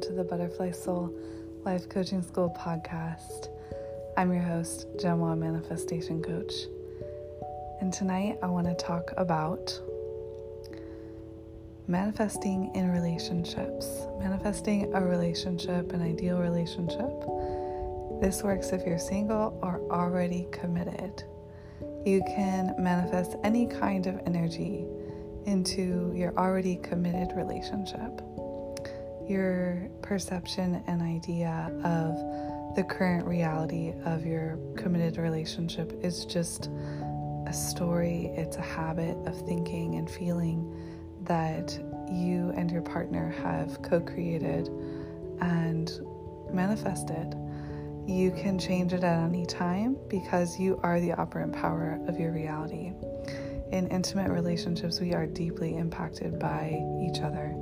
to the Butterfly Soul Life Coaching School podcast. I'm your host, Gemma Manifestation Coach. And tonight I want to talk about manifesting in relationships, manifesting a relationship, an ideal relationship. This works if you're single or already committed. You can manifest any kind of energy into your already committed relationship your perception and idea of the current reality of your committed relationship is just a story, it's a habit of thinking and feeling that you and your partner have co created and manifested. You can change it at any time because you are the operant power of your reality. In intimate relationships, we are deeply impacted by each other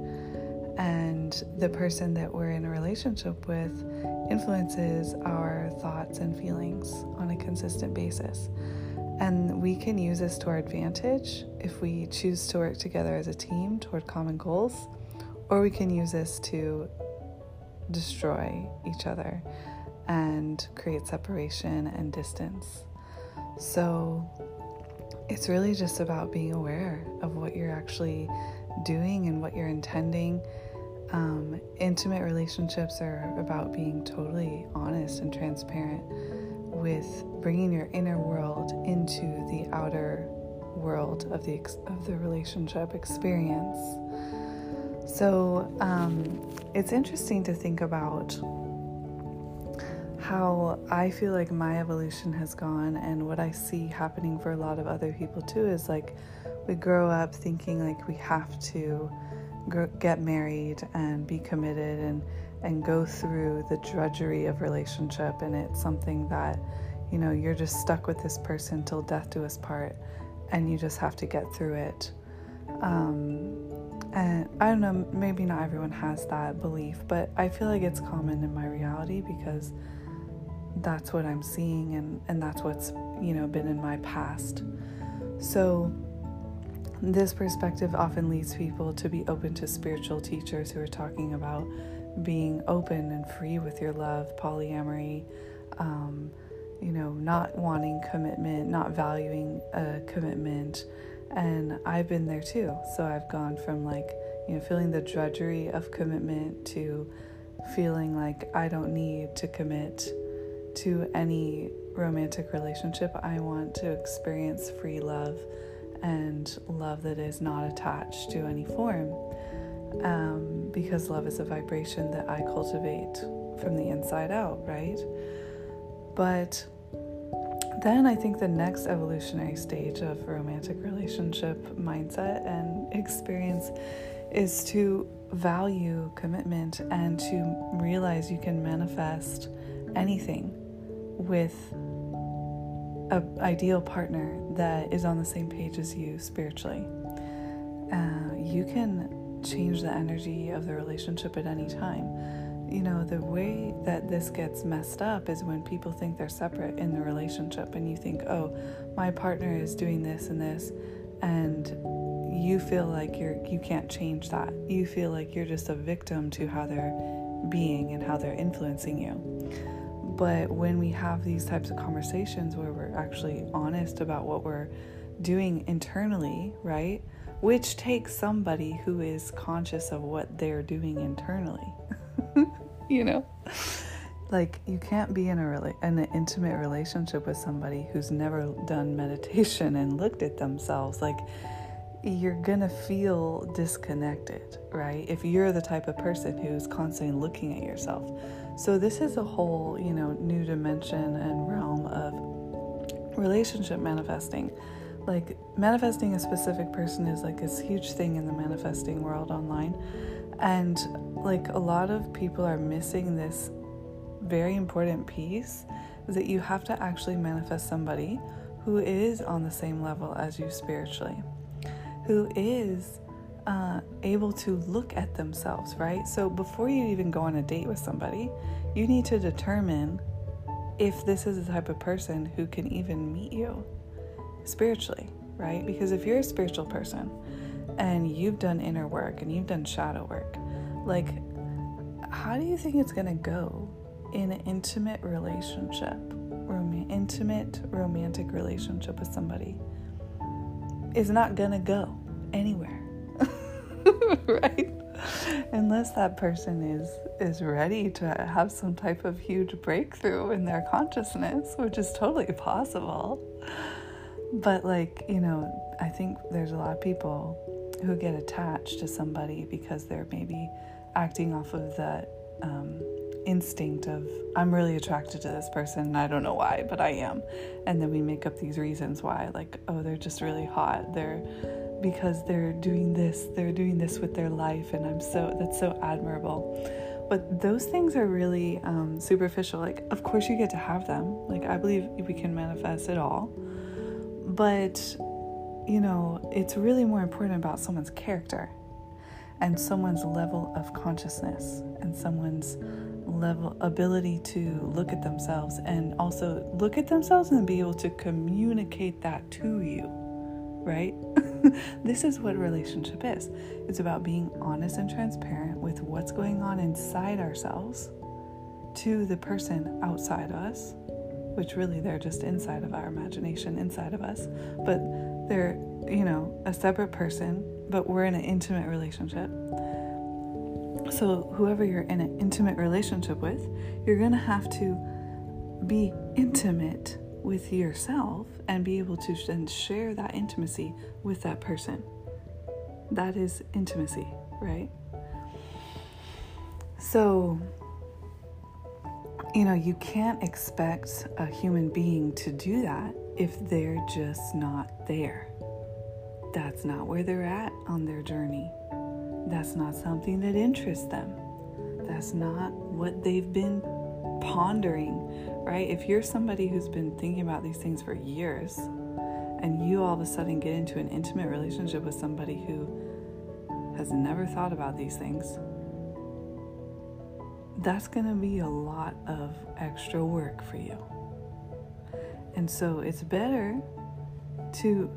and the person that we're in a relationship with influences our thoughts and feelings on a consistent basis. And we can use this to our advantage if we choose to work together as a team toward common goals, or we can use this to destroy each other and create separation and distance. So it's really just about being aware of what you're actually doing and what you're intending um, intimate relationships are about being totally honest and transparent with bringing your inner world into the outer world of the of the relationship experience. So um, it's interesting to think about how I feel like my evolution has gone, and what I see happening for a lot of other people too is like we grow up thinking like we have to get married and be committed and and go through the drudgery of relationship and it's something that you know you're just stuck with this person till death do us part and you just have to get through it. Um, and i don't know maybe not everyone has that belief but i feel like it's common in my reality because that's what i'm seeing and and that's what's you know been in my past. So this perspective often leads people to be open to spiritual teachers who are talking about being open and free with your love, polyamory, um, you know, not wanting commitment, not valuing a commitment. And I've been there too. So I've gone from like, you know, feeling the drudgery of commitment to feeling like I don't need to commit to any romantic relationship. I want to experience free love and love that is not attached to any form. Um, because love is a vibration that I cultivate from the inside out, right? But then I think the next evolutionary stage of romantic relationship mindset and experience is to value commitment and to realize you can manifest anything with an ideal partner that is on the same page as you spiritually. Uh, you can change the energy of the relationship at any time. You know, the way that this gets messed up is when people think they're separate in the relationship and you think, oh, my partner is doing this and this, and you feel like you're you can't change that. You feel like you're just a victim to how they're being and how they're influencing you. But when we have these types of conversations where we're actually honest about what we're doing internally, right? Which takes somebody who is conscious of what they're doing internally. you know? Like you can't be in a really an intimate relationship with somebody who's never done meditation and looked at themselves like you're gonna feel disconnected, right? If you're the type of person who's constantly looking at yourself. So, this is a whole, you know, new dimension and realm of relationship manifesting. Like, manifesting a specific person is like this huge thing in the manifesting world online. And, like, a lot of people are missing this very important piece is that you have to actually manifest somebody who is on the same level as you spiritually who is uh, able to look at themselves, right? So before you even go on a date with somebody, you need to determine if this is the type of person who can even meet you spiritually, right? Because if you're a spiritual person and you've done inner work and you've done shadow work, like how do you think it's to go in an intimate relationship, rom- intimate romantic relationship with somebody? Is not to go anywhere. right? Unless that person is is ready to have some type of huge breakthrough in their consciousness, which is totally possible. But like, you know, I think there's a lot of people who get attached to somebody because they're maybe acting off of that um, instinct of I'm really attracted to this person and I don't know why, but I am. And then we make up these reasons why, like, oh, they're just really hot. They're because they're doing this, they're doing this with their life, and I'm so that's so admirable. But those things are really um, superficial. Like, of course, you get to have them. Like, I believe we can manifest it all. But, you know, it's really more important about someone's character and someone's level of consciousness and someone's level ability to look at themselves and also look at themselves and be able to communicate that to you right? This is what relationship is. It's about being honest and transparent with what's going on inside ourselves to the person outside us which really they're just inside of our imagination inside of us. But they're you know a separate person but we're in an intimate relationship. So, whoever you're in an intimate relationship with, you're going to have to be intimate with yourself and be able to then share that intimacy with that person. That is intimacy, right? So, you know, you can't expect a human being to do that if they're just not there that's not where they're at on their journey. That's not something that interests them. That's not what they've been pondering, right? If you're somebody who's been thinking about these things for years and you all of a sudden get into an intimate relationship with somebody who has never thought about these things, that's going to be a lot of extra work for you. And so it's better to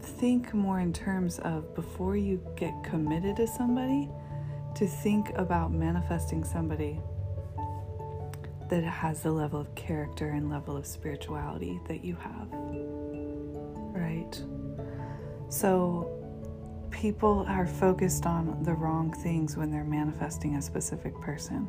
think more in terms of before you get committed to somebody, to think about manifesting somebody that has the level of character and level of spirituality that you have. Right? So, people are focused on the wrong things when they're manifesting a specific person.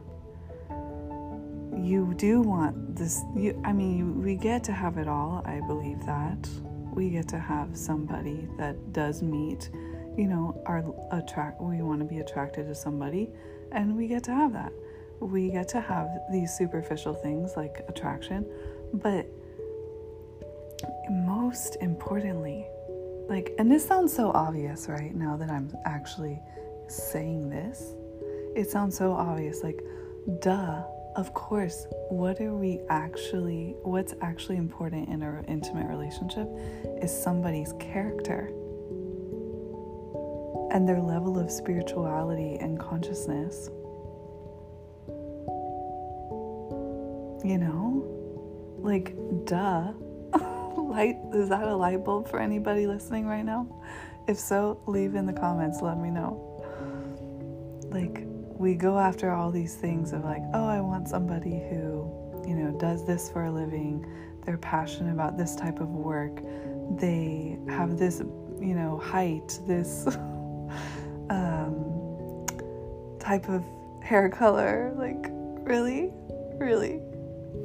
You do want this, you, I mean, we get to have it all, I believe that we get to have somebody that does meet, you know, our attract we want to be attracted to somebody and we get to have that. We get to have these superficial things like attraction, but most importantly, like and this sounds so obvious right now that I'm actually saying this. It sounds so obvious like duh of course, what are we actually, what's actually important in an intimate relationship is somebody's character and their level of spirituality and consciousness. You know? Like, duh. light is that a light bulb for anybody listening right now? If so, leave in the comments, let me know. Like, we go after all these things of like, oh, I want somebody who, you know, does this for a living. They're passionate about this type of work. They have this, you know, height, this um, type of hair color. Like, really? Really?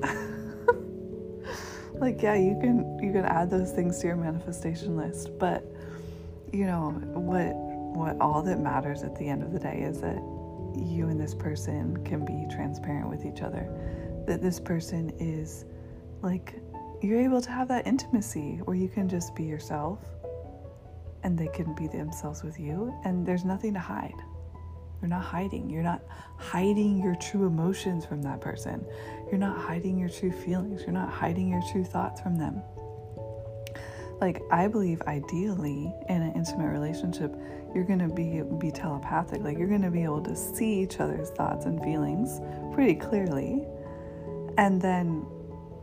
like yeah you can you can add those things to your manifestation list but you know what what all that matters at the end of the day is that you and this person can be transparent with each other. That this person is like, you're able to have that intimacy where you can just be yourself and they can be themselves with you, and there's nothing to hide. You're not hiding. You're not hiding your true emotions from that person. You're not hiding your true feelings. You're not hiding your true thoughts from them. Like, I believe ideally in an intimate relationship, you're going to be be telepathic like you're going to be able to see each other's thoughts and feelings pretty clearly and then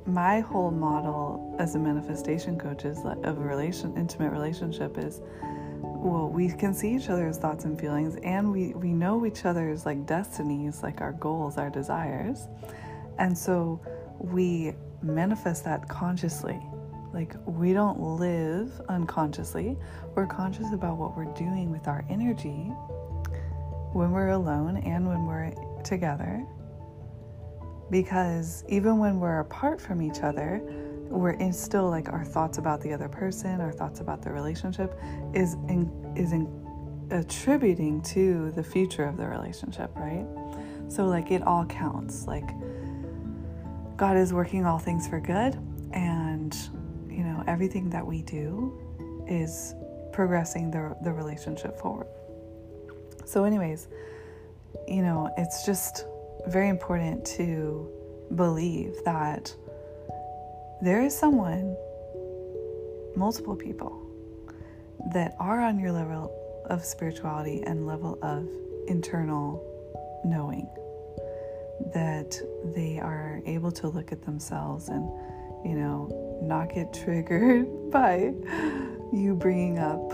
my whole model as a manifestation coach is of a relation intimate relationship is well, we can see each other's thoughts and feelings, and we, we know each other's like destinies, like our goals, our desires. And so we manifest that consciously. Like we don't live unconsciously. We're conscious about what we're doing with our energy when we're alone and when we're together. Because even when we're apart from each other, we're in still like our thoughts about the other person, our thoughts about the relationship is in, is in, attributing to the future of the relationship, right? So like it all counts. Like God is working all things for good and you know everything that we do is progressing the the relationship forward. So anyways, you know, it's just very important to believe that there is someone, multiple people, that are on your level of spirituality and level of internal knowing. That they are able to look at themselves and, you know, not get triggered by you bringing up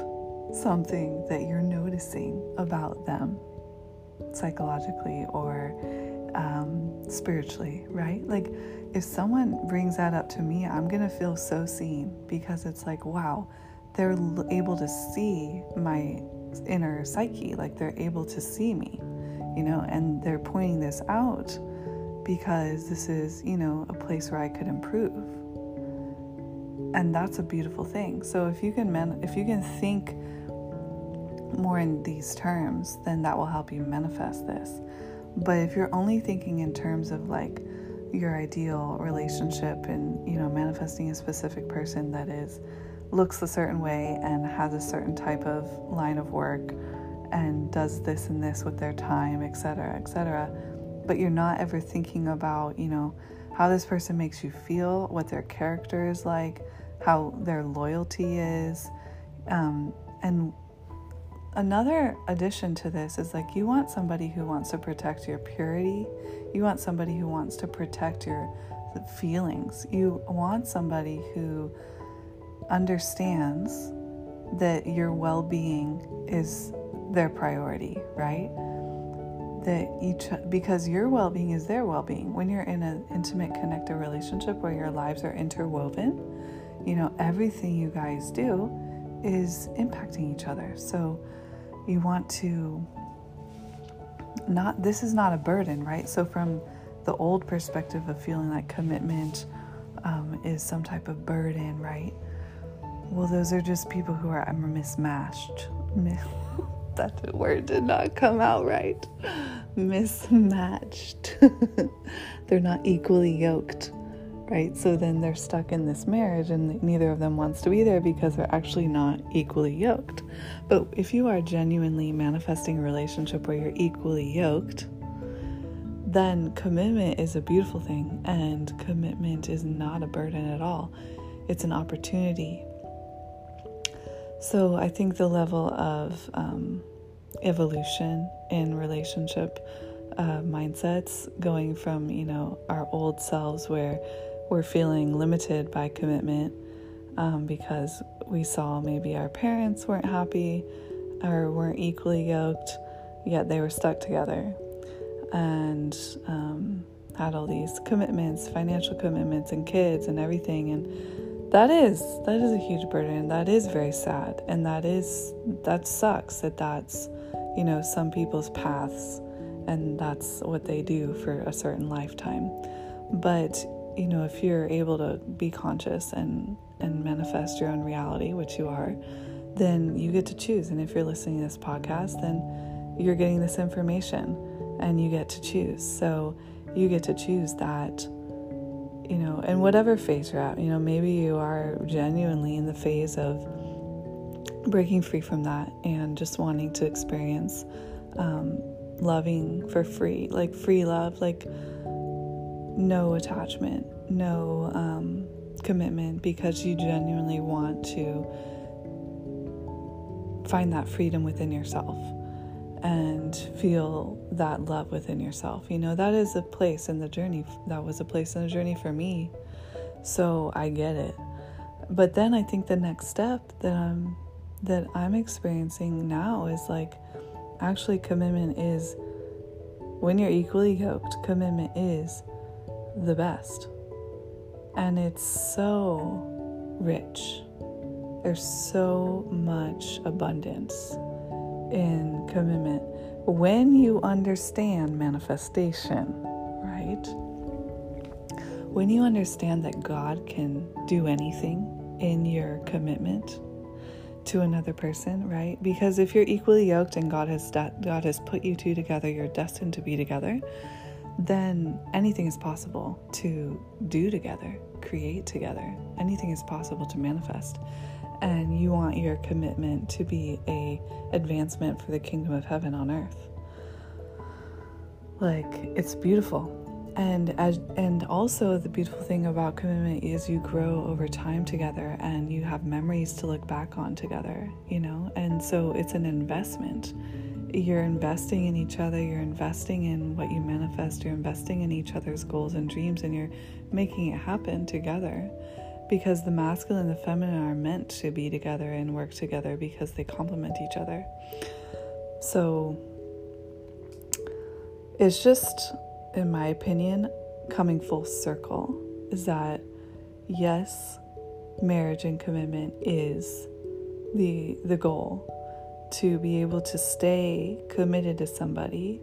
something that you're noticing about them psychologically or um, spiritually, right? Like, if someone brings that up to me, I'm gonna feel so seen because it's like, wow, they're able to see my inner psyche, like they're able to see me, you know, and they're pointing this out because this is, you know, a place where I could improve. And that's a beautiful thing. So if you can man- if you can think more in these terms, then that will help you manifest this. But if you're only thinking in terms of like your ideal relationship and, you know, manifesting a specific person that is looks a certain way and has a certain type of line of work and does this and this with their time, etc., etc. But you're not ever thinking about, you know, how this person makes you feel, what their character is like, how their loyalty is, um, and another addition to this is like you want somebody who wants to protect your purity. You want somebody who wants to protect your feelings. You want somebody who understands that your well being is their priority, right? That each, because your well being is their well being. When you're in an intimate, connected relationship where your lives are interwoven, you know, everything you guys do is impacting each other. So, you want to not this is not a burden right? So from the old perspective of feeling like commitment um, is some type of burden right? Well those are just people who are mismatched. That word did not come out right. Mismatched. They're not equally yoked right? So then they're stuck in this marriage and neither of them wants to be there because they're actually not equally yoked. But if you are genuinely manifesting a relationship where you're equally yoked, then commitment is a beautiful thing and commitment is not a burden at all. It's an opportunity. So I think the level of um, evolution in relationship uh, mindsets going from you know our old selves where we're feeling limited by commitment um, because we saw maybe our parents weren't happy or weren't equally yoked, yet they were stuck together and um, had all these commitments, financial commitments, and kids and everything. And that is that is a huge burden. That is very sad, and that is that sucks. That that's you know some people's paths, and that's what they do for a certain lifetime. But you know, if you're able to be conscious and and manifest your own reality, which you are, then you get to choose. And if you're listening to this podcast, then you're getting this information and you get to choose. So you get to choose that, you know, and whatever phase you're at, you know, maybe you are genuinely in the phase of breaking free from that and just wanting to experience um, loving for free, like free love, like no attachment, no um, commitment because you genuinely want to find that freedom within yourself and feel that love within yourself. You know, that is a place in the journey. That was a place in the journey for me. So I get it. But then I think the next step that I'm that I'm experiencing now is like actually commitment is when you're equally yoked, commitment is the best. And it's so rich. There's so much abundance in commitment when you understand manifestation, right? When you understand that God can do anything in your commitment to another person, right? Because if you're equally yoked and God has de- God has put you two together, you're destined to be together, then anything is possible to do together, create together. Anything is possible to manifest. And you want your commitment to be a advancement for the kingdom of heaven on earth. Like it's beautiful and as and also the beautiful thing about commitment is you grow over time together and you have memories to look back on together you know and so it's an investment you're investing in each other you're investing in what you manifest you're investing in each other's goals and dreams and you're making it happen together. Because the masculine and the feminine are meant to be together and work together because they complement each other. So it's just in my opinion, coming full circle is that yes, marriage and commitment is the the goal to be able to stay committed to somebody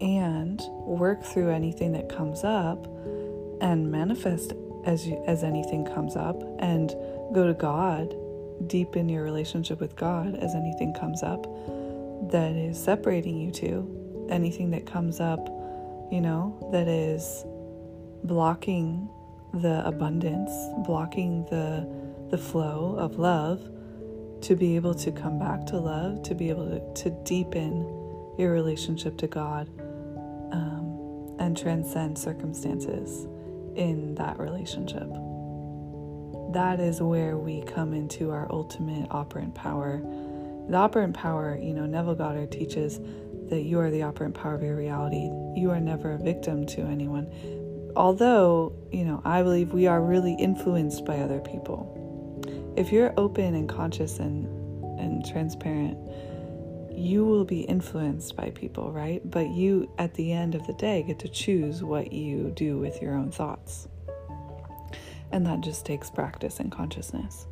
and work through anything that comes up and manifest as you, as anything comes up and go to God deepen your relationship with God as anything comes up that is separating you two. Anything that comes up you know, that is blocking the abundance, blocking the the flow of love to be able to come back to love, to be able to, to deepen your relationship to God um, and transcend circumstances in that relationship. That is where we come into our ultimate operant power. The operant power, you know, Neville Goddard teaches that you are the operant power of your reality. You are never a victim to anyone. Although, you know, I believe we are really influenced by other people. If you're open and conscious and, and transparent, you will be influenced by people, right? But you, at the end of the day, get to choose what you do with your own thoughts. And that just takes practice and consciousness.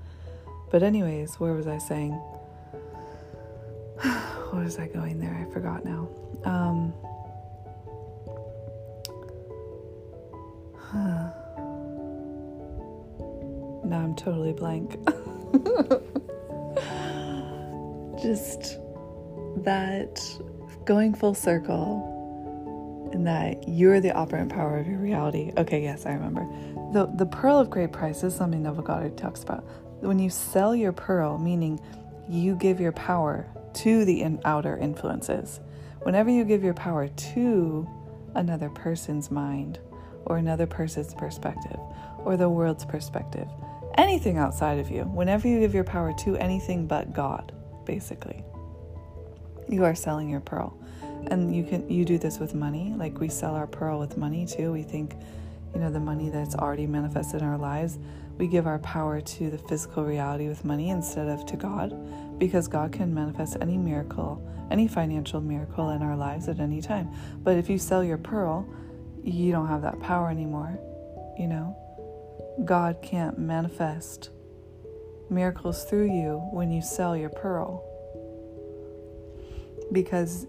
But, anyways, where was I saying? what was I going there? I forgot now. Um, huh. Now I'm totally blank. Just that going full circle and that you're the operant power of your reality. Okay, yes, I remember. The the pearl of great price is something Neville Goddard talks about. When you sell your pearl, meaning you give your power to the in- outer influences. Whenever you give your power to another person's mind or another person's perspective or the world's perspective, anything outside of you, whenever you give your power to anything but God, basically, you are selling your pearl. And you can you do this with money, like we sell our pearl with money too. We think, you know, the money that's already manifested in our lives, we give our power to the physical reality with money instead of to God because God can manifest any miracle, any financial miracle in our lives at any time. But if you sell your pearl, you don't have that power anymore. You know, God can't manifest miracles through you when you sell your pearl because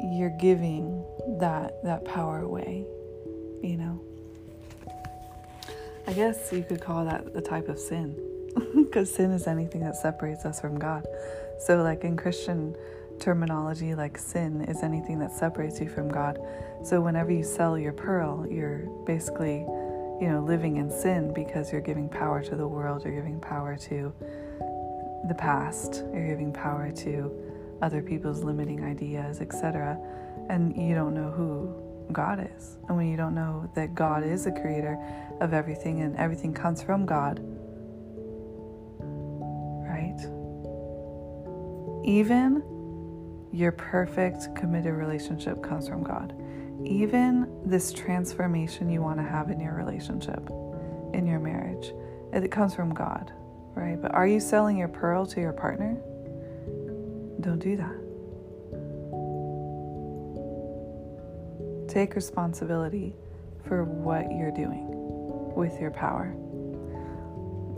you're giving that that power away, you know. I guess you could call that the type of sin because sin is anything that separates us from God. So, like in Christian terminology, like sin is anything that separates you from God. So, whenever you sell your pearl, you're basically, you know, living in sin because you're giving power to the world, you're giving power to the past, you're giving power to other people's limiting ideas, etc. And you don't know who God is. And when you don't know that God is the creator of everything and everything comes from God, right? Even your perfect committed relationship comes from God. Even this transformation you want to have in your relationship, in your marriage, it comes from God, right? But are you selling your pearl to your partner? don't do that. Take responsibility for what you're doing with your power.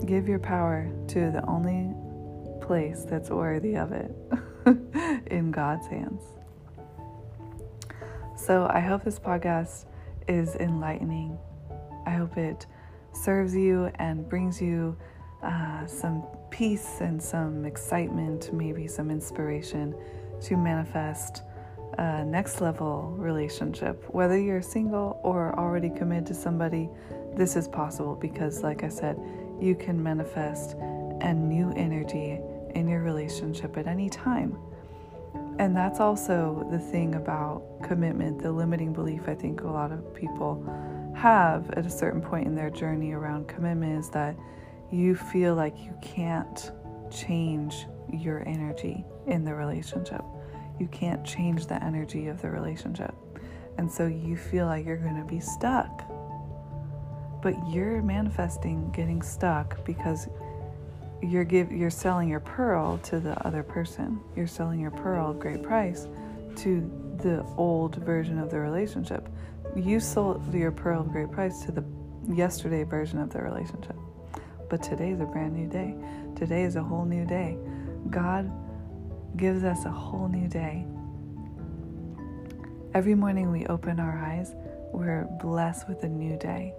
Give your power to the only place that's worthy of it in God's hands. So I hope this podcast is enlightening. I hope it serves you and brings you uh, some peace and some excitement, maybe some inspiration to manifest a next level relationship. Whether you're single or already committed to somebody, this is possible because, like I said, you can manifest a new energy in your relationship at any time. And that's also the thing about commitment, the limiting belief I think a lot of people have at a certain point in their journey around commitment is that you feel like you can't change your energy in the relationship. You can't change the energy of the relationship. And so you feel like you're going to be stuck. But you're manifesting getting stuck because you're give you're selling your pearl to the other person. You're selling your pearl at great price to the old version of the relationship. You sold your pearl at great price to the yesterday version of the relationship. But today is a brand new day. Today is a whole new day. God gives us a whole new day. Every morning we open our eyes, we're blessed with a new day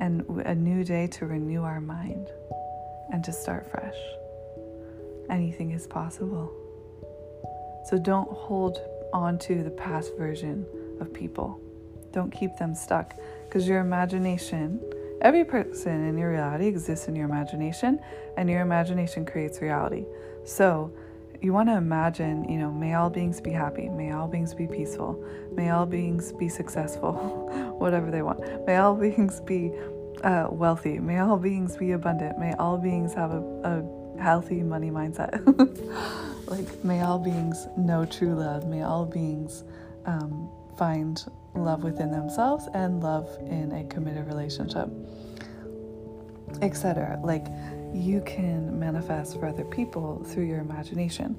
and a new day to renew our mind and to start fresh. Anything is possible. So don't hold on to the past version of people. Don't keep them stuck because your imagination, every person in your reality exists in your imagination, and your imagination creates reality. So you want to imagine, you know, may all beings be happy, may all beings be peaceful, may all beings be successful, whatever they want, may all beings be uh, wealthy. May all beings be abundant. May all beings have a, a healthy money mindset. like, may all beings know true love. May all beings um, find love within themselves and love in a committed relationship, etc. Like, you can manifest for other people through your imagination,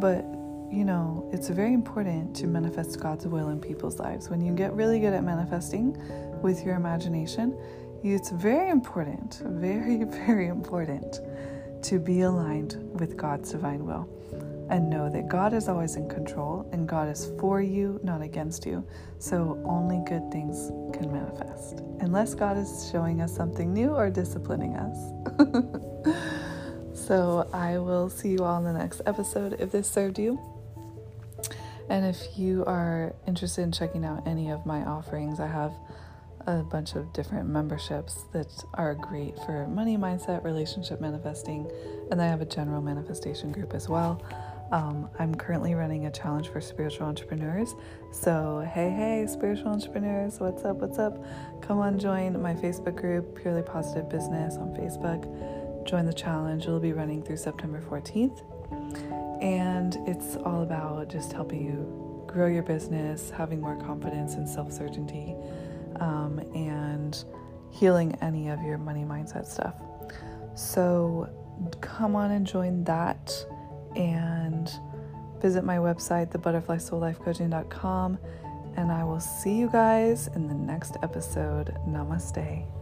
but you know, it's very important to manifest God's will in people's lives. When you get really good at manifesting with your imagination, it's very important, very, very important to be aligned with God's divine will and know that God is always in control and God is for you, not against you. So only good things can manifest, unless God is showing us something new or disciplining us. so I will see you all in the next episode if this served you. And if you are interested in checking out any of my offerings, I have a bunch of different memberships that are great for money mindset, relationship manifesting, and I have a general manifestation group as well. Um, I'm currently running a challenge for spiritual entrepreneurs. So, hey, hey, spiritual entrepreneurs, what's up? What's up? Come on, join my Facebook group, Purely Positive Business on Facebook. Join the challenge. It'll be running through September 14th. And it's all about just helping you grow your business, having more confidence and self certainty um, and healing any of your money mindset stuff. So come on and join that and visit my website, thebutterflysoulLifeCoaching.com, and I will see you guys in the next episode. Namaste.